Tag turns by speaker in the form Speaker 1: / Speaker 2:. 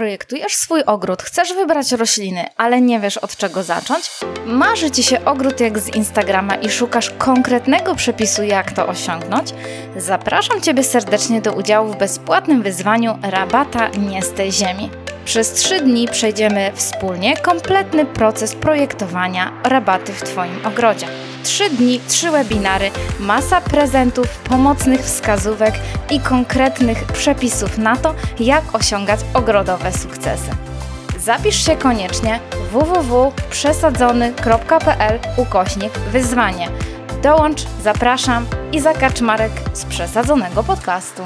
Speaker 1: Projektujesz swój ogród, chcesz wybrać rośliny, ale nie wiesz od czego zacząć? Marzy Ci się ogród jak z Instagrama i szukasz konkretnego przepisu, jak to osiągnąć? Zapraszam Ciebie serdecznie do udziału w bezpłatnym wyzwaniu Rabata Nie z tej ziemi. Przez trzy dni przejdziemy wspólnie kompletny proces projektowania rabaty w Twoim ogrodzie. Trzy dni, trzy webinary, masa prezentów, pomocnych wskazówek i konkretnych przepisów na to, jak osiągać ogrodowe sukcesy. Zapisz się koniecznie www.przesadzony.pl ukośnik wyzwanie. Dołącz, zapraszam i zakacz Marek z przesadzonego podcastu.